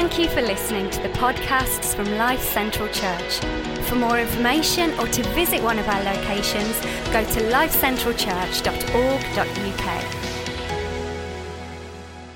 Thank you for listening to the podcasts from Life Central Church. For more information or to visit one of our locations, go to lifecentralchurch.org.uk.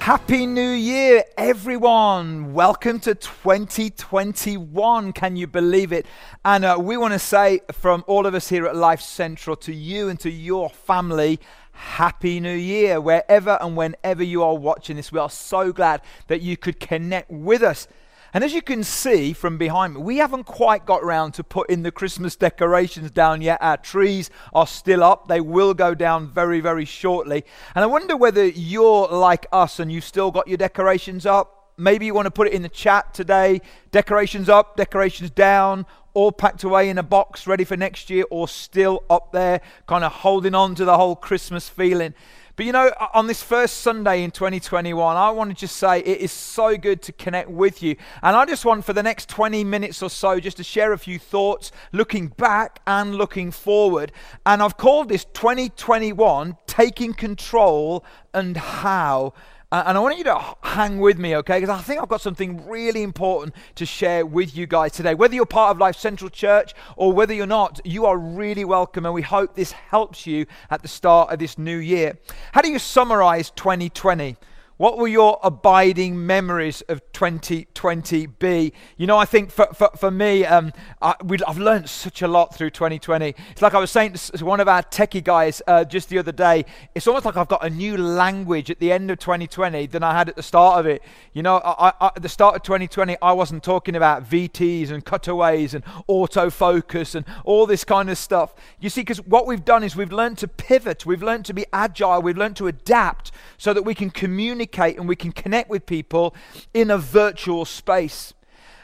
Happy New Year, everyone. Welcome to 2021. Can you believe it? And uh, we want to say from all of us here at Life Central to you and to your family, Happy New Year. Wherever and whenever you are watching this, we are so glad that you could connect with us. And as you can see from behind me, we haven't quite got around to putting the Christmas decorations down yet. Our trees are still up. They will go down very, very shortly. And I wonder whether you're like us and you've still got your decorations up. Maybe you want to put it in the chat today. Decorations up, decorations down, all packed away in a box ready for next year, or still up there, kind of holding on to the whole Christmas feeling. But you know, on this first Sunday in 2021, I want to just say it is so good to connect with you. And I just want for the next 20 minutes or so just to share a few thoughts looking back and looking forward. And I've called this 2021 Taking Control and How. And I want you to hang with me, okay? Because I think I've got something really important to share with you guys today. Whether you're part of Life Central Church or whether you're not, you are really welcome. And we hope this helps you at the start of this new year. How do you summarize 2020? What were your abiding memories of 2020 be? You know, I think for, for, for me, um, I, have learned such a lot through 2020. It's like I was saying to one of our techie guys uh, just the other day, it's almost like I've got a new language at the end of 2020 than I had at the start of it. You know, I, I, at the start of 2020, I wasn't talking about VTs and cutaways and autofocus and all this kind of stuff. You see, because what we've done is we've learned to pivot, we've learned to be agile, we've learned to adapt so that we can communicate communicate and we can connect with people in a virtual space.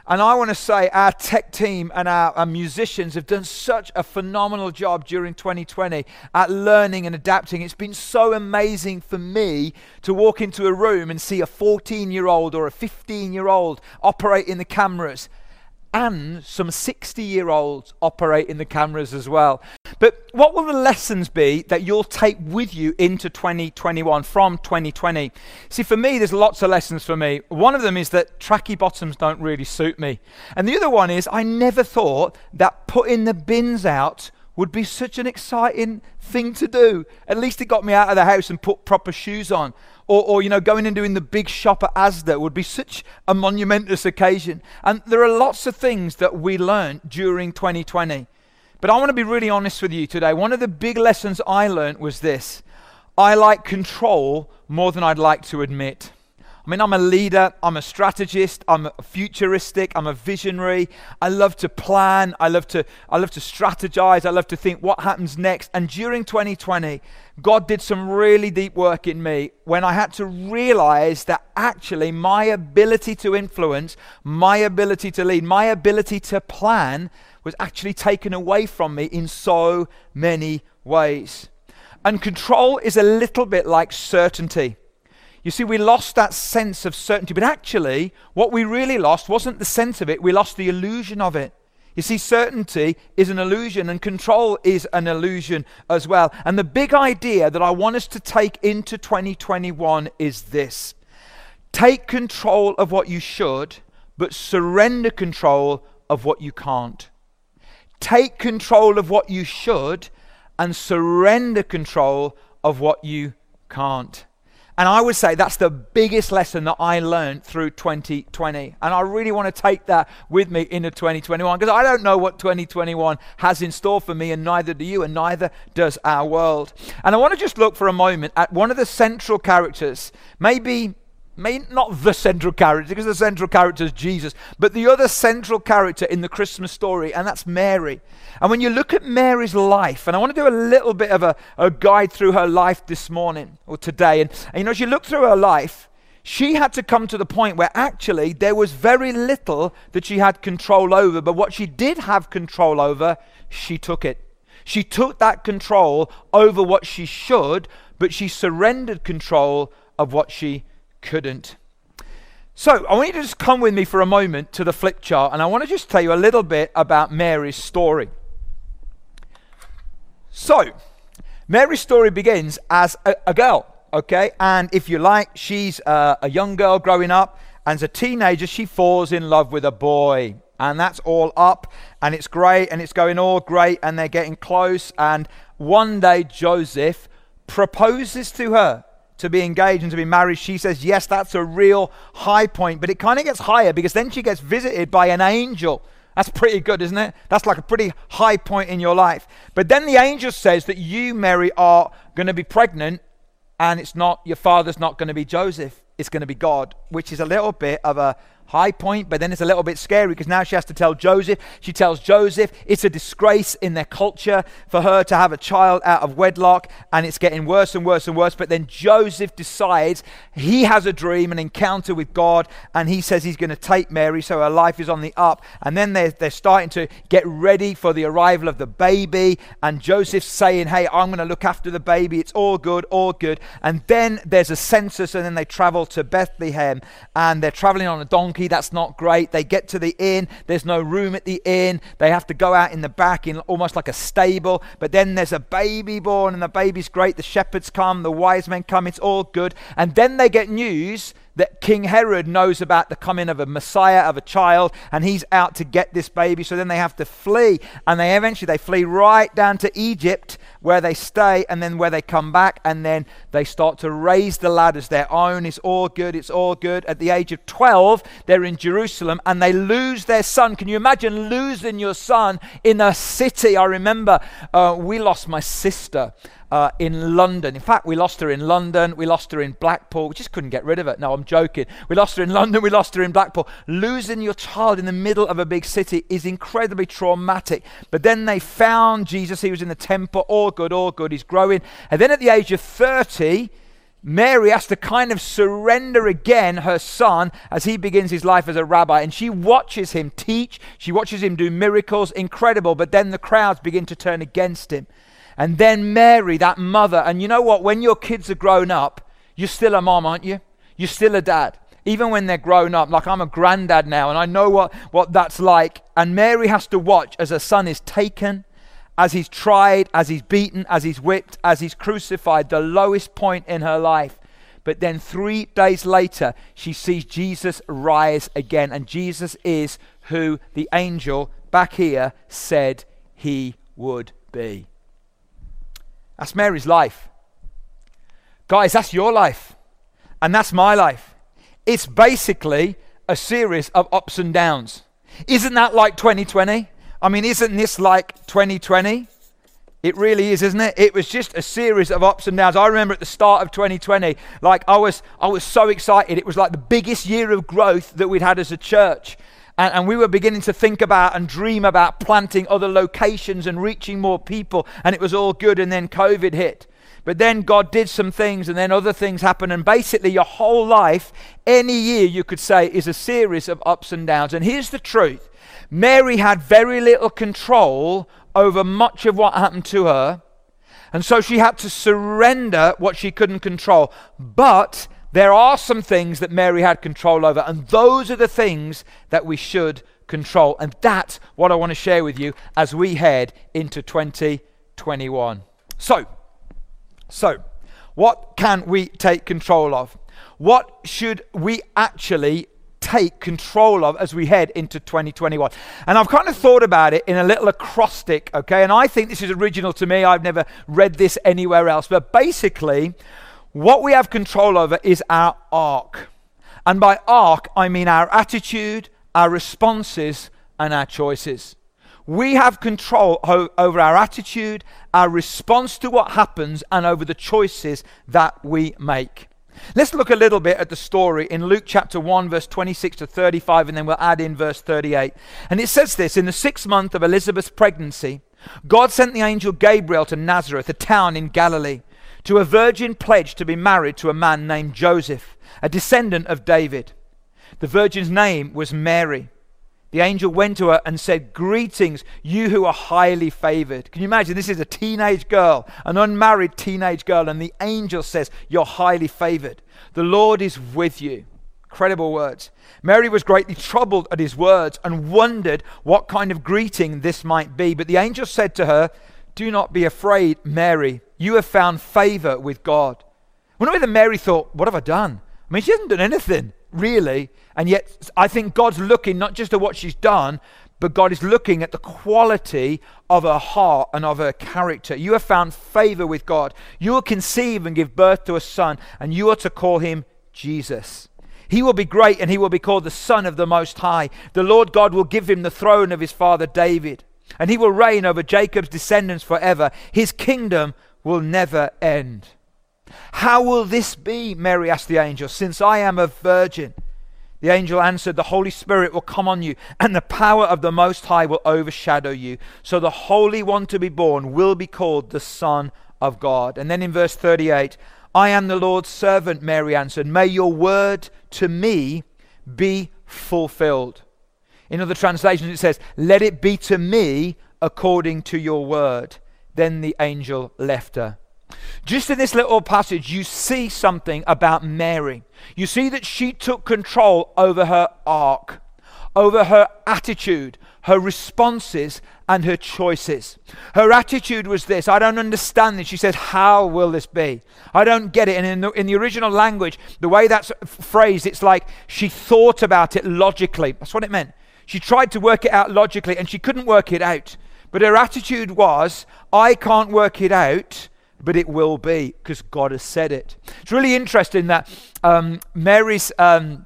And I want to say our tech team and our, our, musicians have done such a phenomenal job during 2020 at learning and adapting. It's been so amazing for me to walk into a room and see a 14 year old or a 15 year old operating the cameras and some 60 year olds operating the cameras as well. But what will the lessons be that you'll take with you into 2021 from 2020? See, for me, there's lots of lessons for me. One of them is that tracky bottoms don't really suit me. And the other one is I never thought that putting the bins out would be such an exciting thing to do. At least it got me out of the house and put proper shoes on or, or, you know, going and doing the big shop at Asda would be such a monumentous occasion. And there are lots of things that we learned during 2020. But I want to be really honest with you today. One of the big lessons I learned was this I like control more than I'd like to admit. I mean, I'm a leader, I'm a strategist, I'm futuristic, I'm a visionary. I love to plan, I love to, I love to strategize, I love to think what happens next. And during 2020, God did some really deep work in me when I had to realize that actually my ability to influence, my ability to lead, my ability to plan was actually taken away from me in so many ways. And control is a little bit like certainty. You see, we lost that sense of certainty, but actually, what we really lost wasn't the sense of it, we lost the illusion of it. You see, certainty is an illusion, and control is an illusion as well. And the big idea that I want us to take into 2021 is this take control of what you should, but surrender control of what you can't. Take control of what you should, and surrender control of what you can't. And I would say that's the biggest lesson that I learned through 2020. And I really want to take that with me into 2021 because I don't know what 2021 has in store for me, and neither do you, and neither does our world. And I want to just look for a moment at one of the central characters, maybe Maybe not the central character, because the central character is Jesus, but the other central character in the Christmas story, and that's Mary. And when you look at Mary's life, and I want to do a little bit of a, a guide through her life this morning or today, and, and you know, as you look through her life, she had to come to the point where actually there was very little that she had control over, but what she did have control over, she took it. She took that control over what she should, but she surrendered control of what she couldn't. So, I want you to just come with me for a moment to the flip chart, and I want to just tell you a little bit about Mary's story. So, Mary's story begins as a, a girl. okay? And if you like, she's uh, a young girl growing up, and as a teenager, she falls in love with a boy. And that's all up, and it's great, and it's going all great, and they're getting close. And one day, Joseph proposes to her to be engaged and to be married. She says, Yes, that's a real high point. But it kind of gets higher because then she gets visited by an angel. That's pretty good, isn't it? That's like a pretty high point in your life. But then the angel says that you, Mary, are going to be pregnant, and it's not, your father's not going to be Joseph, it's going to be God, which is a little bit of a high point, but then it's a little bit scary because now she has to tell Joseph. She tells Joseph it's a disgrace in their culture for her to have a child out of wedlock, and it's getting worse and worse and worse. But then Joseph decides he has a dream, an encounter with God, and he says he's going to take Mary, so her life is on the up. And then they're, they're starting to get ready for the arrival of the baby, and Joseph's saying, Hey, I'm going to look after the baby. It's all good, all good. And then there's a census, and then they travel to Bethlehem, and they're traveling on a donkey donkey. That's not great. They get to the inn. There's no room at the inn. They have to go out in the back in almost like a stable. But then there's a baby born, and the baby's great. The shepherds come, the wise men come. It's all good. And then they get news that King Herod knows about the coming of a Messiah, of a child, and he's out to get this baby. So then they have to flee, and they eventually they flee right down to Egypt, where they stay, and then where they come back, and then they start to raise the lad as their own. It's all good. It's all good. At the age of 12, they're in Jerusalem, and they lose their son. Can you imagine losing your son in a city? I remember uh, we lost my sister uh, in London. In fact, we lost her in London. We lost her in Blackpool. We just couldn't get rid of it. No, I'm joking. We lost her in London. We lost her in Blackpool. Losing your child in the middle of a big city is incredibly traumatic. But then they found Jesus. He was in the temple. All good, all good. He's growing. And then at the age of 30, Mary has to kind of surrender again her son as he begins his life as a rabbi. And she watches him teach, she watches him do miracles, incredible. But then the crowds begin to turn against him. And then Mary, that mother. And you know what? When your kids are grown up, you're still a mom, aren't you? You're still a dad. Even when they're grown up, like I'm a granddad now, and I know what, what that's like. And Mary has to watch as her son is taken, as he's tried, as he's beaten, as he's whipped, as he's crucified, the lowest point in her life. But then three days later, she sees Jesus rise again. And Jesus is who the angel back here said he would be. That's Mary's life. Guys, that's your life. And that's my life. It's basically a series of ups and downs. Isn't that like 2020? I mean, isn't this like 2020? It really is, isn't it? It was just a series of ups and downs. I remember at the start of 2020, like I was, I was so excited. It was like the biggest year of growth that we'd had as a church. And, and, we were beginning to think about and dream about planting other locations and reaching more people. And it was all good. And then COVID hit. But then God did some things, and then other things happened. And basically, your whole life, any year you could say, is a series of ups and downs. And here's the truth Mary had very little control over much of what happened to her. And so she had to surrender what she couldn't control. But there are some things that Mary had control over, and those are the things that we should control. And that's what I want to share with you as we head into 2021. So, so, what can we take control of? What should we actually take control of as we head into 2021. And I've kind of thought about it in a little acrostic, okay? And I think this is original to me. I've never read this anywhere else. But basically, what we have control over is our arc. And by arc, I mean our attitude, our responses, and our choices. We have control ho- over our attitude, our response to what happens, and over the choices that we make. Let's look a little bit at the story in Luke chapter 1, verse 26 to 35, and then we'll add in verse 38. And it says this In the sixth month of Elizabeth's pregnancy, God sent the angel Gabriel to Nazareth, a town in Galilee to a virgin pledged to be married to a man named Joseph, a descendant of David. The virgin's name was Mary. The angel went to her and said, Greetings, you who are highly favored. Can you imagine? This is a teenage girl, an unmarried teenage girl, and the angel says, You're highly favored. The Lord is with you. Incredible words. Mary was greatly troubled at his words and wondered what kind of greeting this might be. But the angel said to her, Do not be afraid, Mary. You have found favor with God. wonder whether Mary thought, What have I done? I mean, she hasn't done anything, really. And yet, I think God's looking not just at what she's done, but God is looking at the quality of her heart and of her character. You have found favor with God. You will conceive and give birth to a son, and you are to call him Jesus. He will be great, and he will be called the Son of the Most High. The Lord God will give him the throne of his father David, and he will reign over Jacob's descendants forever. His kingdom will never end. How will this be? Mary asked the angel, since I am a virgin. The angel answered, The Holy Spirit will come on you, and the power of the Most High will overshadow you. So the Holy One to be born will be called the Son of God. And then in verse 38, I am the Lord's servant, Mary answered. May your word to me be fulfilled. In other translations, it says, Let it be to me according to your word. Then the angel left her. Just in this little passage, you see something about Mary. You see that she took control over her arc, over her attitude, her responses, and her choices. Her attitude was this I don't understand this. She said, How will this be? I don't get it. And in the, in the original language, the way that's phrased, it's like she thought about it logically. That's what it meant. She tried to work it out logically and she couldn't work it out. But her attitude was, I can't work it out but it will be because God has said it. It's really interesting that um, Mary's um,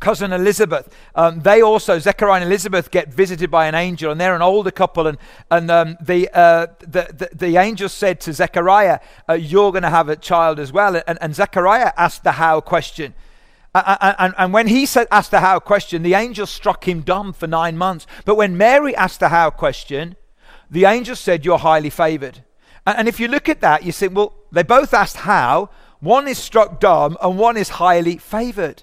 cousin Elizabeth, um, they also, Zechariah and Elizabeth, get visited by an angel, and they're an older couple. And, and um, the, uh, the, the, the, angel said to Zechariah, uh, You're going to have a child as well. And, and Zechariah asked the how question. And, and, when he said, asked the how question, the angel struck him dumb for nine months. But when Mary asked the how question, the angel said, You're highly favored. And if you look at that, you think, well, they both asked how. One is struck dumb and one is highly favored.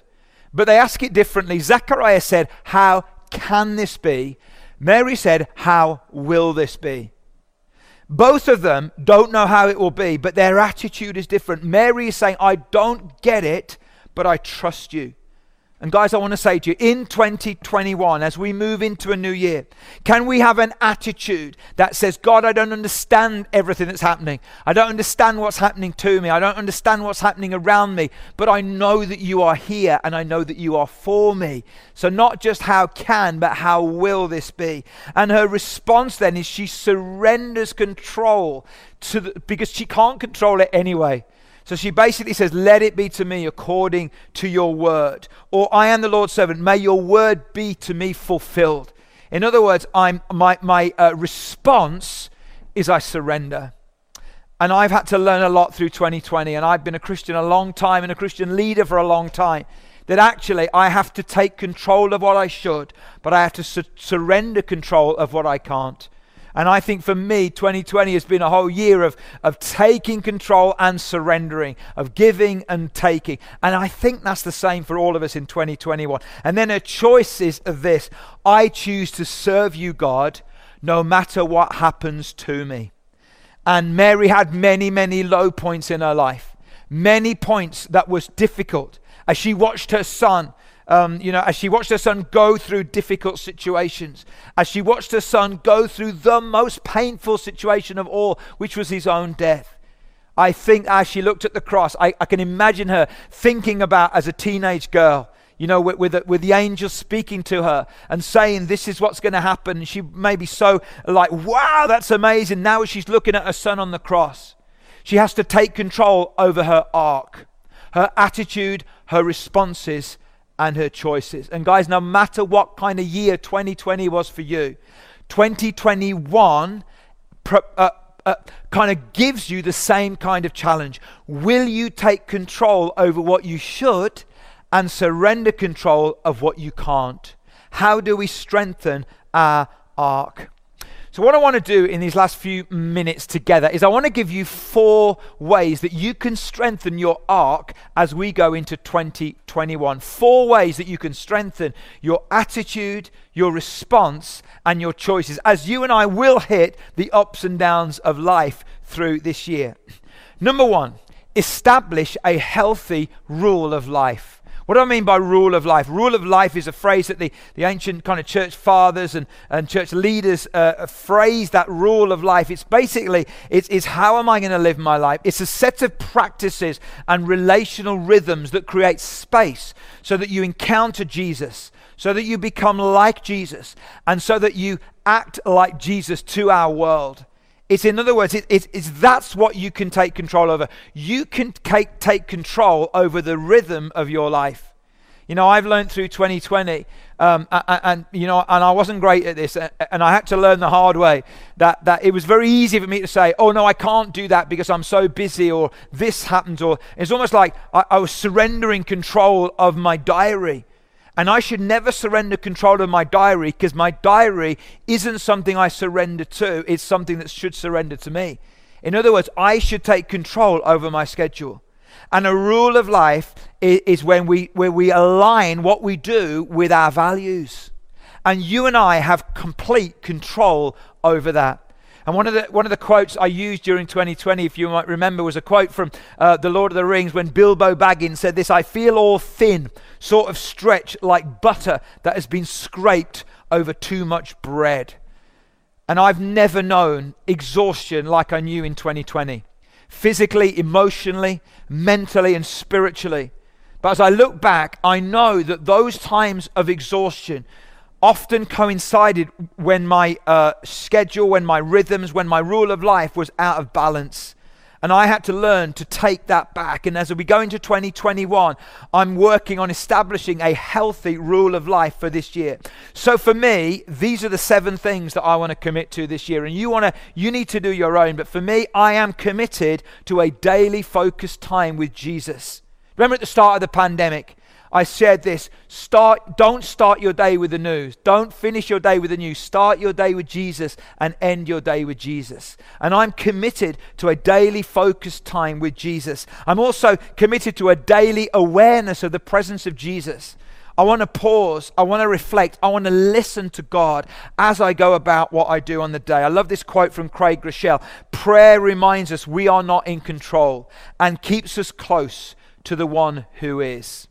But they ask it differently. Zechariah said, How can this be? Mary said, How will this be? Both of them don't know how it will be, but their attitude is different. Mary is saying, I don't get it, but I trust you. And guys, I want to say to you, in 2021, as we move into a new year, can we have an attitude that says, God, I don't understand everything that's happening. I don't understand what's happening to me. I don't understand what's happening around me, but I know that you are here and I know that you are for me. So not just how can, but how will this be? And her response then is she surrenders control to the, because she can't control it anyway. So she basically says, Let it be to me according to your word. Or I am the Lord's servant. May your word be to me fulfilled. In other words, I'm, my, my uh, response is I surrender. And I've had to learn a lot through 2020. And I've been a Christian a long time and a Christian leader for a long time. That actually I have to take control of what I should, but I have to su- surrender control of what I can't. And I think for me, 2020 has been a whole year of, of taking control and surrendering, of giving and taking. And I think that's the same for all of us in 2021. And then a choice is this I choose to serve you, God, no matter what happens to me. And Mary had many, many low points in her life, many points that was difficult as she watched her son um, you know, as she watched her son go through difficult situations, as she watched her son go through the most painful situation of all, which was his own death. I think as she looked at the cross, I, I can imagine her thinking about as a teenage girl, you know, with, with, with the angel speaking to her and saying, This is what's going to happen. She may be so like, Wow, that's amazing. Now, she's looking at her son on the cross, she has to take control over her arc, her attitude, her responses, and her choices. And guys, no matter what kind of year 2020 was for you, 2021 uh, uh, kind of gives you the same kind of challenge. Will you take control over what you should and surrender control of what you can't? How do we strengthen our arc? So, what I want to do in these last few minutes together is I want to give you four ways that you can strengthen your arc as we go into 2021. Four ways that you can strengthen your attitude, your response, and your choices as you and I will hit the ups and downs of life through this year. Number one, establish a healthy rule of life. What do I mean by rule of life? Rule of life is a phrase that the, the ancient kind of church fathers and, and church leaders uh, phrase that rule of life. It's basically, it's, it's how am I going to live my life? It's a set of practices and relational rhythms that create space so that you encounter Jesus, so that you become like Jesus, and so that you act like Jesus to our world. It's in other words, it, it, it's that's what you can take control over. You can take, take control over the rhythm of your life. You know, I've learned through 2020, um, and, and, you know, and I wasn't great at this, and I had to learn the hard way that that it was very easy for me to say, "Oh no, I can't do that because I'm so busy," or "This happened," or it's almost like I, I was surrendering control of my diary. And I should never surrender control of my diary because my diary isn't something I surrender to, it's something that should surrender to me. In other words, I should take control over my schedule. And a rule of life is, when we, where we align what we do with our values. And you and I have complete control over that. And one of the one of the quotes I used during 2020, if you might remember, was a quote from uh, the Lord of the Rings when Bilbo Baggins said this: "I feel all thin, sort of stretched like butter that has been scraped over too much bread." And I've never known exhaustion like I knew in 2020, physically, emotionally, mentally, and spiritually. But as I look back, I know that those times of exhaustion often coincided when my uh, schedule, when my rhythms, when my rule of life was out of balance. And I had to learn to take that back. And as we go into 2021, I'm working on establishing a healthy rule of life for this year. So for me, these are the seven things that I want to commit to this year. And you want to, you need to do your own. But for me, I am committed to a daily focused time with Jesus. Remember at the start of the pandemic, I said this start don't start your day with the news. Don't finish your day with the news. Start your day with Jesus and end your day with Jesus. And I'm committed to a daily focused time with Jesus. I'm also committed to a daily awareness of the presence of Jesus. I want to pause. I want to reflect. I want to listen to God as I go about what I do on the day. I love this quote from Craig Groeschel. Prayer reminds us we are not in control and keeps us close to the one who is.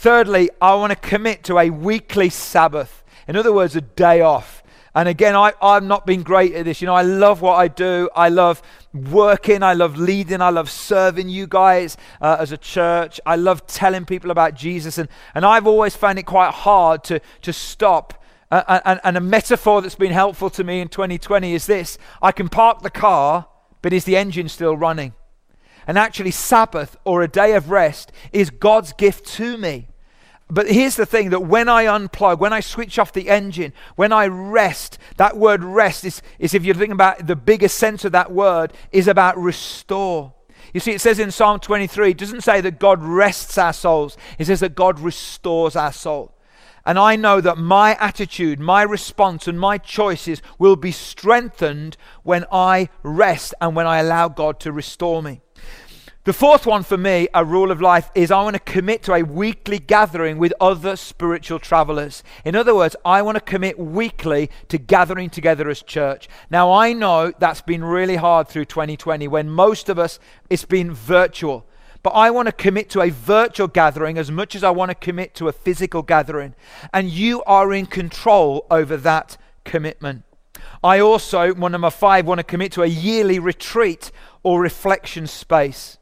Thirdly, I want to commit to a weekly Sabbath. In other words, a day off. And again, I, I've not been great at this. You know, I love what I do. I love working. I love leading. I love serving you guys uh, as a church. I love telling people about Jesus. And, and I've always found it quite hard to, to stop. Uh, and, and a metaphor that's been helpful to me in 2020 is this I can park the car, but is the engine still running? And actually, Sabbath or a day of rest is God's gift to me. But here's the thing that when I unplug, when I switch off the engine, when I rest, that word rest is, is if you're thinking about the biggest sense of that word, is about restore. You see, it says in Psalm 23, it doesn't say that God rests our souls, it says that God restores our soul. And I know that my attitude, my response, and my choices will be strengthened when I rest and when I allow God to restore me. The fourth one for me, a rule of life, is I want to commit to a weekly gathering with other spiritual travelers. In other words, I want to commit weekly to gathering together as church. Now, I know that's been really hard through 2020 when most of us, it's been virtual. But I want to commit to a virtual gathering as much as I want to commit to a physical gathering. And you are in control over that commitment. I also, one number five, want to commit to a yearly retreat or reflection space.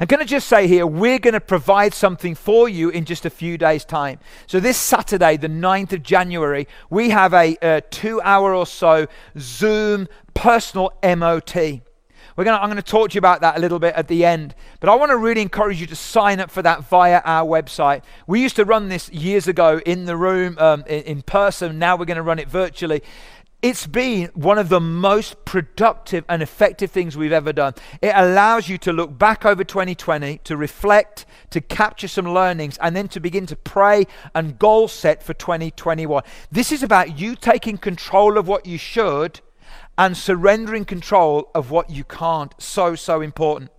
I'm going to just say here, we're going to provide something for you in just a few days' time. So, this Saturday, the 9th of January, we have a, a two hour or so Zoom personal MOT. We're gonna, I'm going to talk to you about that a little bit at the end. But I want to really encourage you to sign up for that via our website. We used to run this years ago in the room, um, in, in person. Now we're going to run it virtually. It's been one of the most productive and effective things we've ever done. It allows you to look back over 2020, to reflect, to capture some learnings, and then to begin to pray and goal set for 2021. This is about you taking control of what you should and surrendering control of what you can't. So, so important.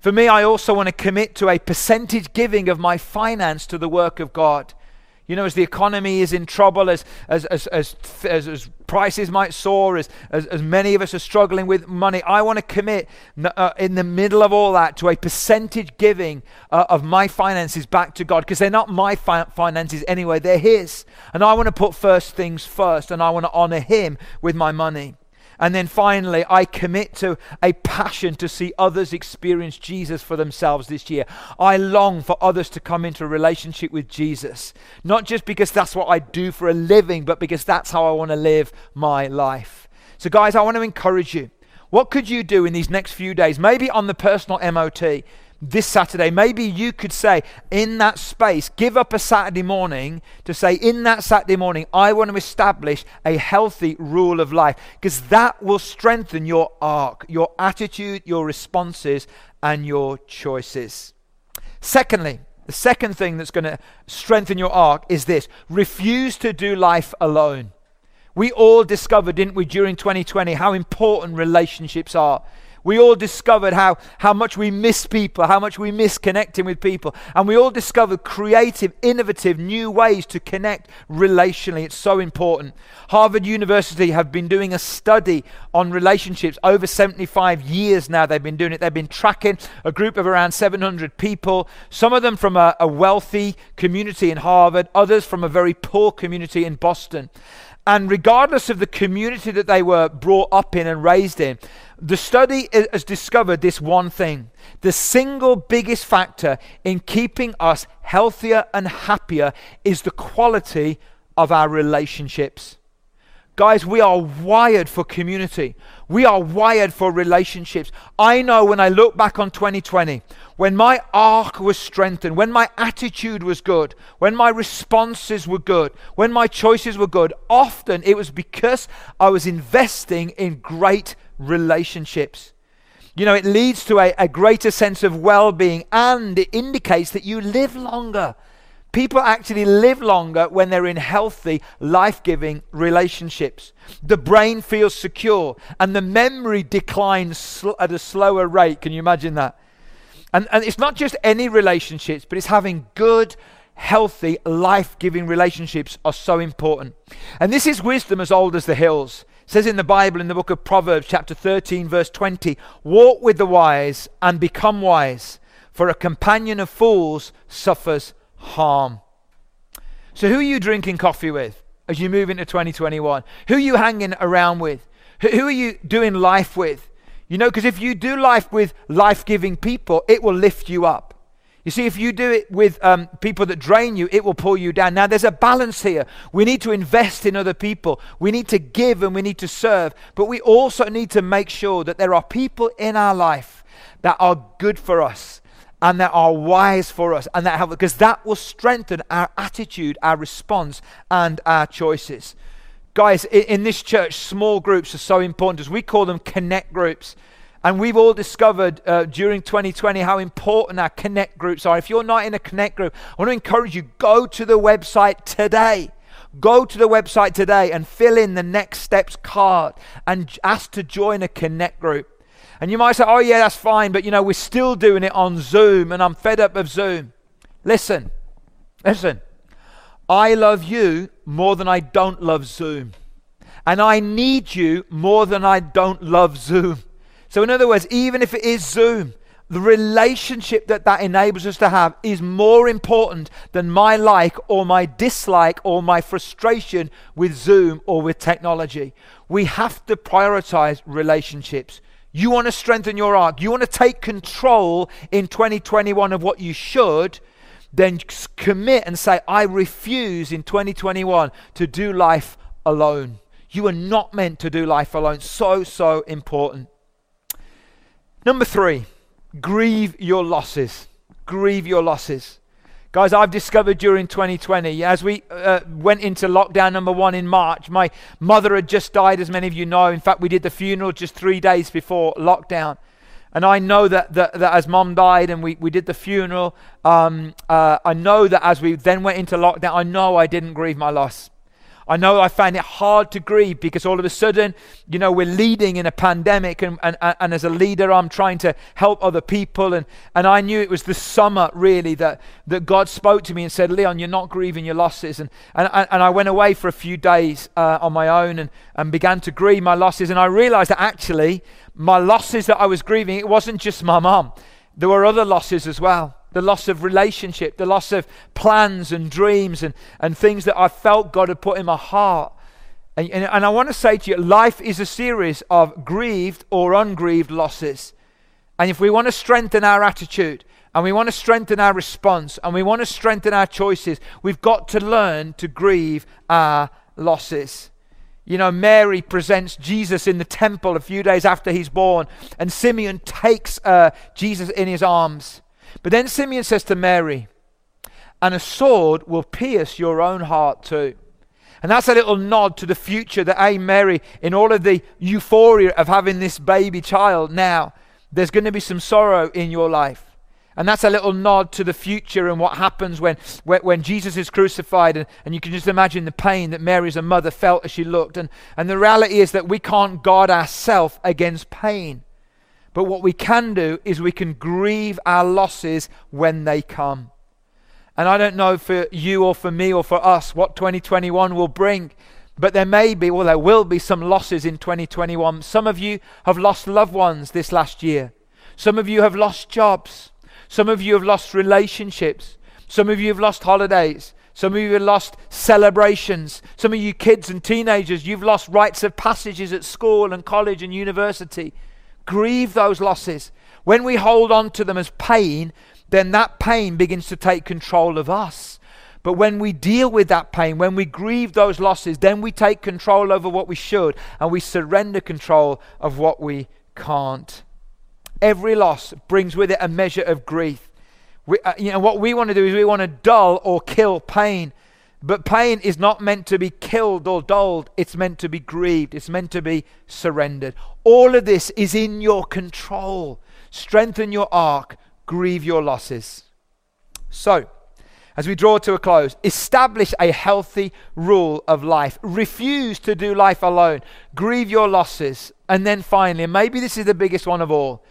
For me, I also want to commit to a percentage giving of my finance to the work of God. You know, as the economy is in trouble, as, as, as, as, as, prices might soar, as, as, as many of us are struggling with money, I want to commit uh, in the middle of all that to a percentage giving uh, of my finances back to God because they're not my fi- finances anyway, they're His. And I want to put first things first and I want to honor Him with my money. And then finally, I commit to a passion to see others experience Jesus for themselves this year. I long for others to come into a relationship with Jesus, not just because that's what I do for a living, but because that's how I want to live my life. So, guys, I want to encourage you. What could you do in these next few days? Maybe on the personal MOT this Saturday, maybe you could say in that space, give up a Saturday morning to say, in that Saturday morning, I want to establish a healthy rule of life because that will strengthen your arc, your attitude, your responses, and your choices. Secondly, the second thing that's going to strengthen your arc is this refuse to do life alone. We all discovered, didn't we, during 2020, how important relationships are. We all discovered how, how much we miss people, how much we miss connecting with people. And we all discovered creative, innovative, new ways to connect relationally. It's so important. Harvard University have been doing a study on relationships over 75 years now. They've been doing it. They've been tracking a group of around 700 people, some of them from a, a wealthy community in Harvard, others from a very poor community in Boston. And regardless of the community that they were brought up in and raised in, the study has discovered this one thing. The single biggest factor in keeping us healthier and happier is the quality of our relationships. Guys, we are wired for community. We are wired for relationships. I know when I look back on 2020, when my arc was strengthened, when my attitude was good, when my responses were good, when my choices were good, often it was because I was investing in great relationships. You know, it leads to a, a greater sense of well being and it indicates that you live longer. People actually live longer when they're in healthy, life giving relationships. The brain feels secure and the memory declines sl- at a slower rate. Can you imagine that? And, and it's not just any relationships, but it's having good, healthy, life giving relationships are so important. And this is wisdom as old as the hills. It says in the Bible, in the book of Proverbs, chapter 13, verse 20, walk with the wise and become wise, for a companion of fools suffers harm. So, who are you drinking coffee with as you move into 2021? Who are you hanging around with? Who are you doing life with? You know, because if you do life with life giving people, it will lift you up. You see, if you do it with um, people that drain you, it will pull you down. Now, there's a balance here. We need to invest in other people. We need to give and we need to serve. But we also need to make sure that there are people in our life that are good for us and that are wise for us and that help, because that will strengthen our attitude, our response, and our choices. Guys, in, in this church, small groups are so important as we call them connect groups. And we've all discovered uh, during 2020 how important our connect groups are. If you're not in a connect group, I want to encourage you go to the website today. Go to the website today and fill in the next steps card and ask to join a connect group. And you might say, "Oh yeah, that's fine, but you know, we're still doing it on Zoom and I'm fed up of Zoom." Listen. Listen. I love you more than I don't love Zoom. And I need you more than I don't love Zoom. So, in other words, even if it is Zoom, the relationship that that enables us to have is more important than my like or my dislike or my frustration with Zoom or with technology. We have to prioritize relationships. You want to strengthen your arc, you want to take control in 2021 of what you should, then commit and say, I refuse in 2021 to do life alone. You are not meant to do life alone. So, so important. Number three, grieve your losses. Grieve your losses. Guys, I've discovered during 2020, as we uh, went into lockdown number one in March, my mother had just died, as many of you know. In fact, we did the funeral just three days before lockdown. And I know that, that, that as mom died and we, we did the funeral, um, uh, I know that as we then went into lockdown, I know I didn't grieve my loss. I know I find it hard to grieve because all of a sudden, you know, we're leading in a pandemic, and, and, and as a leader, I'm trying to help other people. And, and I knew it was the summer, really, that, that God spoke to me and said, Leon, you're not grieving your losses. And, and, and I went away for a few days uh, on my own and, and began to grieve my losses. And I realized that actually, my losses that I was grieving, it wasn't just my mom, there were other losses as well the loss of relationship, the loss of plans and dreams and, and things that I felt God had put in my heart. And, and, and I want to say to you, life is a series of grieved or ungrieved losses. And if we want to strengthen our attitude and we want to strengthen our response and we want to strengthen our choices, we've got to learn to grieve our losses. You know, Mary presents Jesus in the temple a few days after he's born, and Simeon takes uh, Jesus in his arms. But then Simeon says to Mary, and a sword will pierce your own heart too. And that's a little nod to the future that, hey, Mary, in all of the euphoria of having this baby child now, there's going to be some sorrow in your life. And that's a little nod to the future and what happens when, when, when Jesus is crucified. And, and you can just imagine the pain that Mary, as a mother, felt as she looked. And, and the reality is that we can't guard ourselves against pain. But what we can do is we can grieve our losses when they come. And I don't know for you or for me or for us what 2021 will bring, but there may be, well, there will be some losses in 2021. Some of you have lost loved ones this last year. Some of you have lost jobs. Some of you have lost relationships. Some of you have lost holidays. Some of you have lost celebrations. Some of you kids and teenagers, you've lost rites of passages at school and college and university grieve those losses, when we hold on to them as pain, then that pain begins to take control of us. But when we deal with that pain, when we grieve those losses, then we take control over what we should and we surrender control of what we can't. Every loss brings with it a measure of grief. We, uh, you know, what we want to do is we want to dull or kill pain. But pain is not meant to be killed or dulled, it's meant to be grieved, it's meant to be surrendered. All of this is in your control. Strengthen your arc, grieve your losses. So, as we draw to a close, establish a healthy rule of life. Refuse to do life alone. Grieve your losses. And then finally, maybe this is the biggest one of all,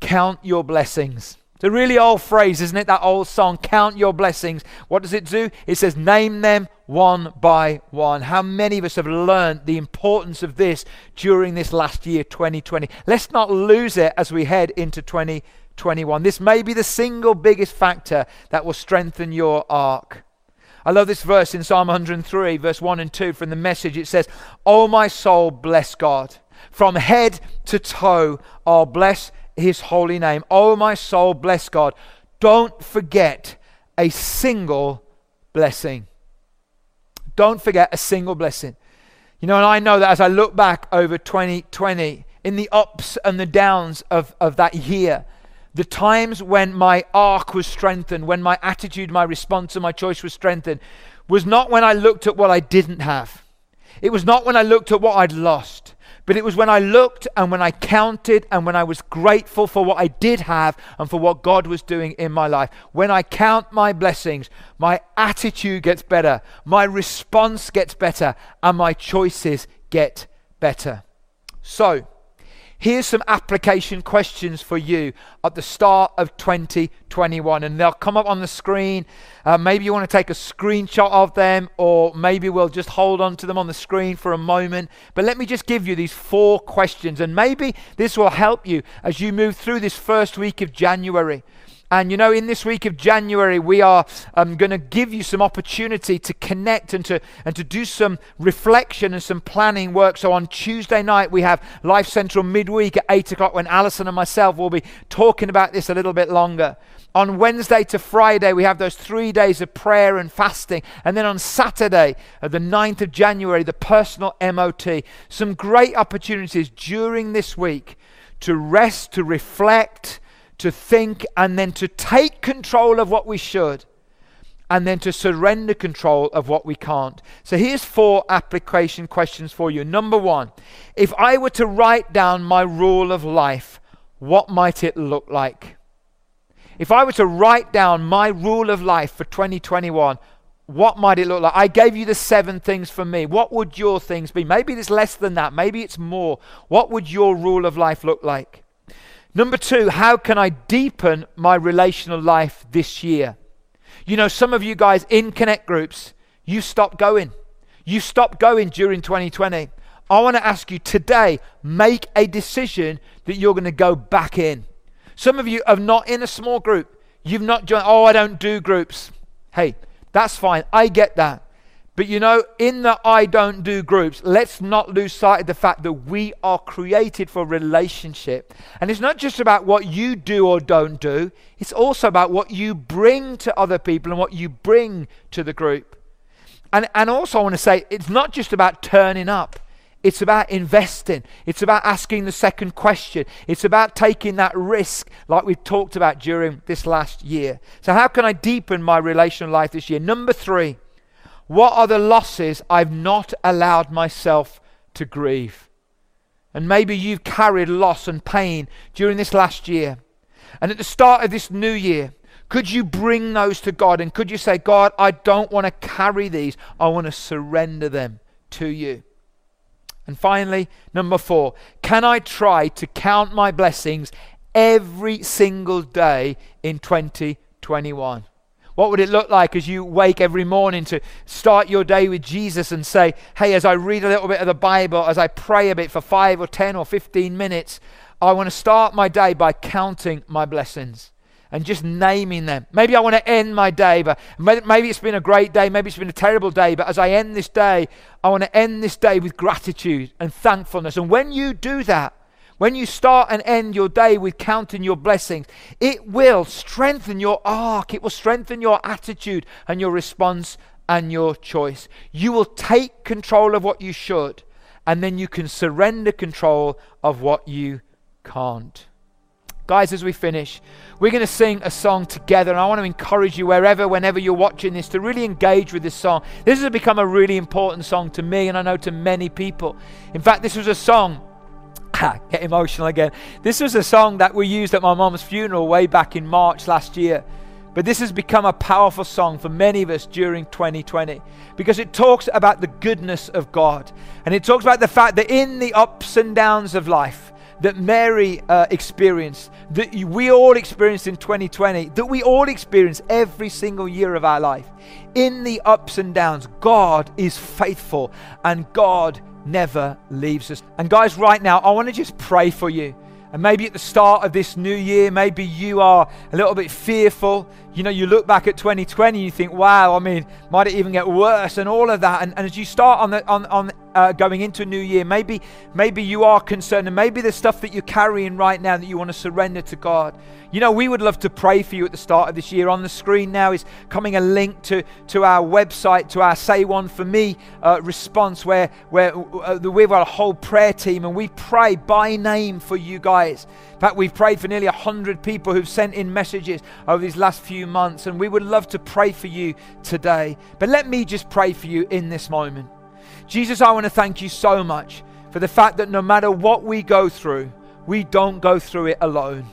count your blessings. It's a really old phrase, isn't it? That old song, Count Your Blessings. What does it do? It says, Name them one by one. How many of us have learned the importance of this during this last year, 2020? Let's not lose it as we head into 2021. This may be the single biggest factor that will strengthen your arc. I love this verse in Psalm 103, verse 1 and 2 from the message. It says, Oh, my soul, bless God. From head to toe, I'll bless his holy name. Oh, my soul, bless God. Don't forget a single blessing. Don't forget a single blessing. You know, and I know that as I look back over 2020, in the ups and the downs of, of that year, the times when my arc was strengthened, when my attitude, my response, and my choice was strengthened, was not when I looked at what I didn't have. It was not when I looked at what I'd lost. But it was when I looked and when I counted and when I was grateful for what I did have and for what God was doing in my life. When I count my blessings, my attitude gets better, my response gets better, and my choices get better. So, Here's some application questions for you at the start of 2021, and they'll come up on the screen. Uh, maybe you want to take a screenshot of them, or maybe we'll just hold on to them on the screen for a moment. But let me just give you these four questions, and maybe this will help you as you move through this first week of January. And you know, in this week of January, we are um, going to give you some opportunity to connect and to and to do some reflection and some planning work. So on Tuesday night, we have Life Central midweek at eight o'clock when Alison and myself will be talking about this a little bit longer. On Wednesday to Friday, we have those three days of prayer and fasting. And then on Saturday, uh, the 9th of January, the personal MOT. Some great opportunities during this week to rest, to reflect, to think and then to take control of what we should and then to surrender control of what we can't. So here's four application questions for you. Number one, if I were to write down my rule of life, what might it look like? If I were to write down my rule of life for 2021, what might it look like? I gave you the seven things for me. What would your things be? Maybe it's less than that. Maybe it's more. What would your rule of life look like? Number two, how can I deepen my relational life this year? You know, some of you guys in connect groups, you stopped going. You stopped going during 2020. I want to ask you today, make a decision that you're going to go back in. Some of you are not in a small group. You've not joined, oh, I don't do groups. Hey, that's fine. I get that. But you know, in the I don't do groups, let's not lose sight of the fact that we are created for relationship. And it's not just about what you do or don't do, it's also about what you bring to other people and what you bring to the group. And, and also, I want to say, it's not just about turning up. It's about investing. It's about asking the second question. It's about taking that risk, like we've talked about during this last year. So, how can I deepen my relational life this year? Number three, what are the losses I've not allowed myself to grieve? And maybe you've carried loss and pain during this last year. And at the start of this new year, could you bring those to God? And could you say, God, I don't want to carry these, I want to surrender them to you? And finally, number four, can I try to count my blessings every single day in 2021? What would it look like as you wake every morning to start your day with Jesus and say, Hey, as I read a little bit of the Bible, as I pray a bit for five or 10 or 15 minutes, I want to start my day by counting my blessings and just naming them. Maybe I want to end my day, but maybe it's been a great day, maybe it's been a terrible day, but as I end this day, I want to end this day with gratitude and thankfulness. And when you do that, when you start and end your day with counting your blessings, it will strengthen your arc, it will strengthen your attitude and your response and your choice. You will take control of what you should, and then you can surrender control of what you can't. Guys, as we finish, we're going to sing a song together, and I want to encourage you, wherever, whenever you're watching this, to really engage with this song. This has become a really important song to me, and I know to many people. In fact, this was a song. Get emotional again. This was a song that we used at my mom's funeral way back in March last year. But this has become a powerful song for many of us during 2020 because it talks about the goodness of God. And it talks about the fact that in the ups and downs of life, that Mary uh, experienced, that we all experienced in 2020, that we all experience every single year of our life. In the ups and downs, God is faithful and God never leaves us. And guys, right now, I want to just pray for you. And maybe at the start of this new year, maybe you are a little bit fearful. You know, you look back at 2020 and you think, wow, I mean, might it even get worse and all of that. And, and as you start on the on, on uh, going into a new year, maybe maybe you are concerned, and maybe the stuff that you're carrying right now that you want to surrender to God. You know, we would love to pray for you at the start of this year. On the screen now is coming a link to, to our website, to our Say One For Me uh, response, where, where uh, we've got a whole prayer team and we pray by name for you guys. In fact, we've prayed for nearly 100 people who've sent in messages over these last few months, and we would love to pray for you today. But let me just pray for you in this moment. Jesus, I want to thank you so much for the fact that no matter what we go through, we don't go through it alone.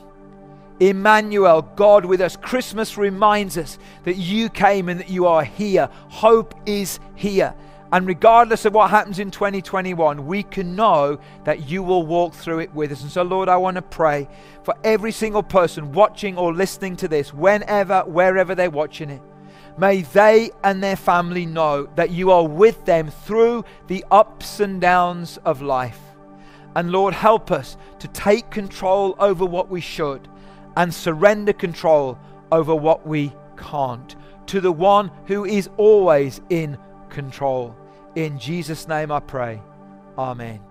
Emmanuel, God with us. Christmas reminds us that you came and that you are here. Hope is here. And regardless of what happens in 2021, we can know that you will walk through it with us. And so, Lord, I want to pray for every single person watching or listening to this, whenever, wherever they're watching it. May they and their family know that you are with them through the ups and downs of life. And Lord, help us to take control over what we should and surrender control over what we can't to the one who is always in control. In Jesus' name I pray. Amen.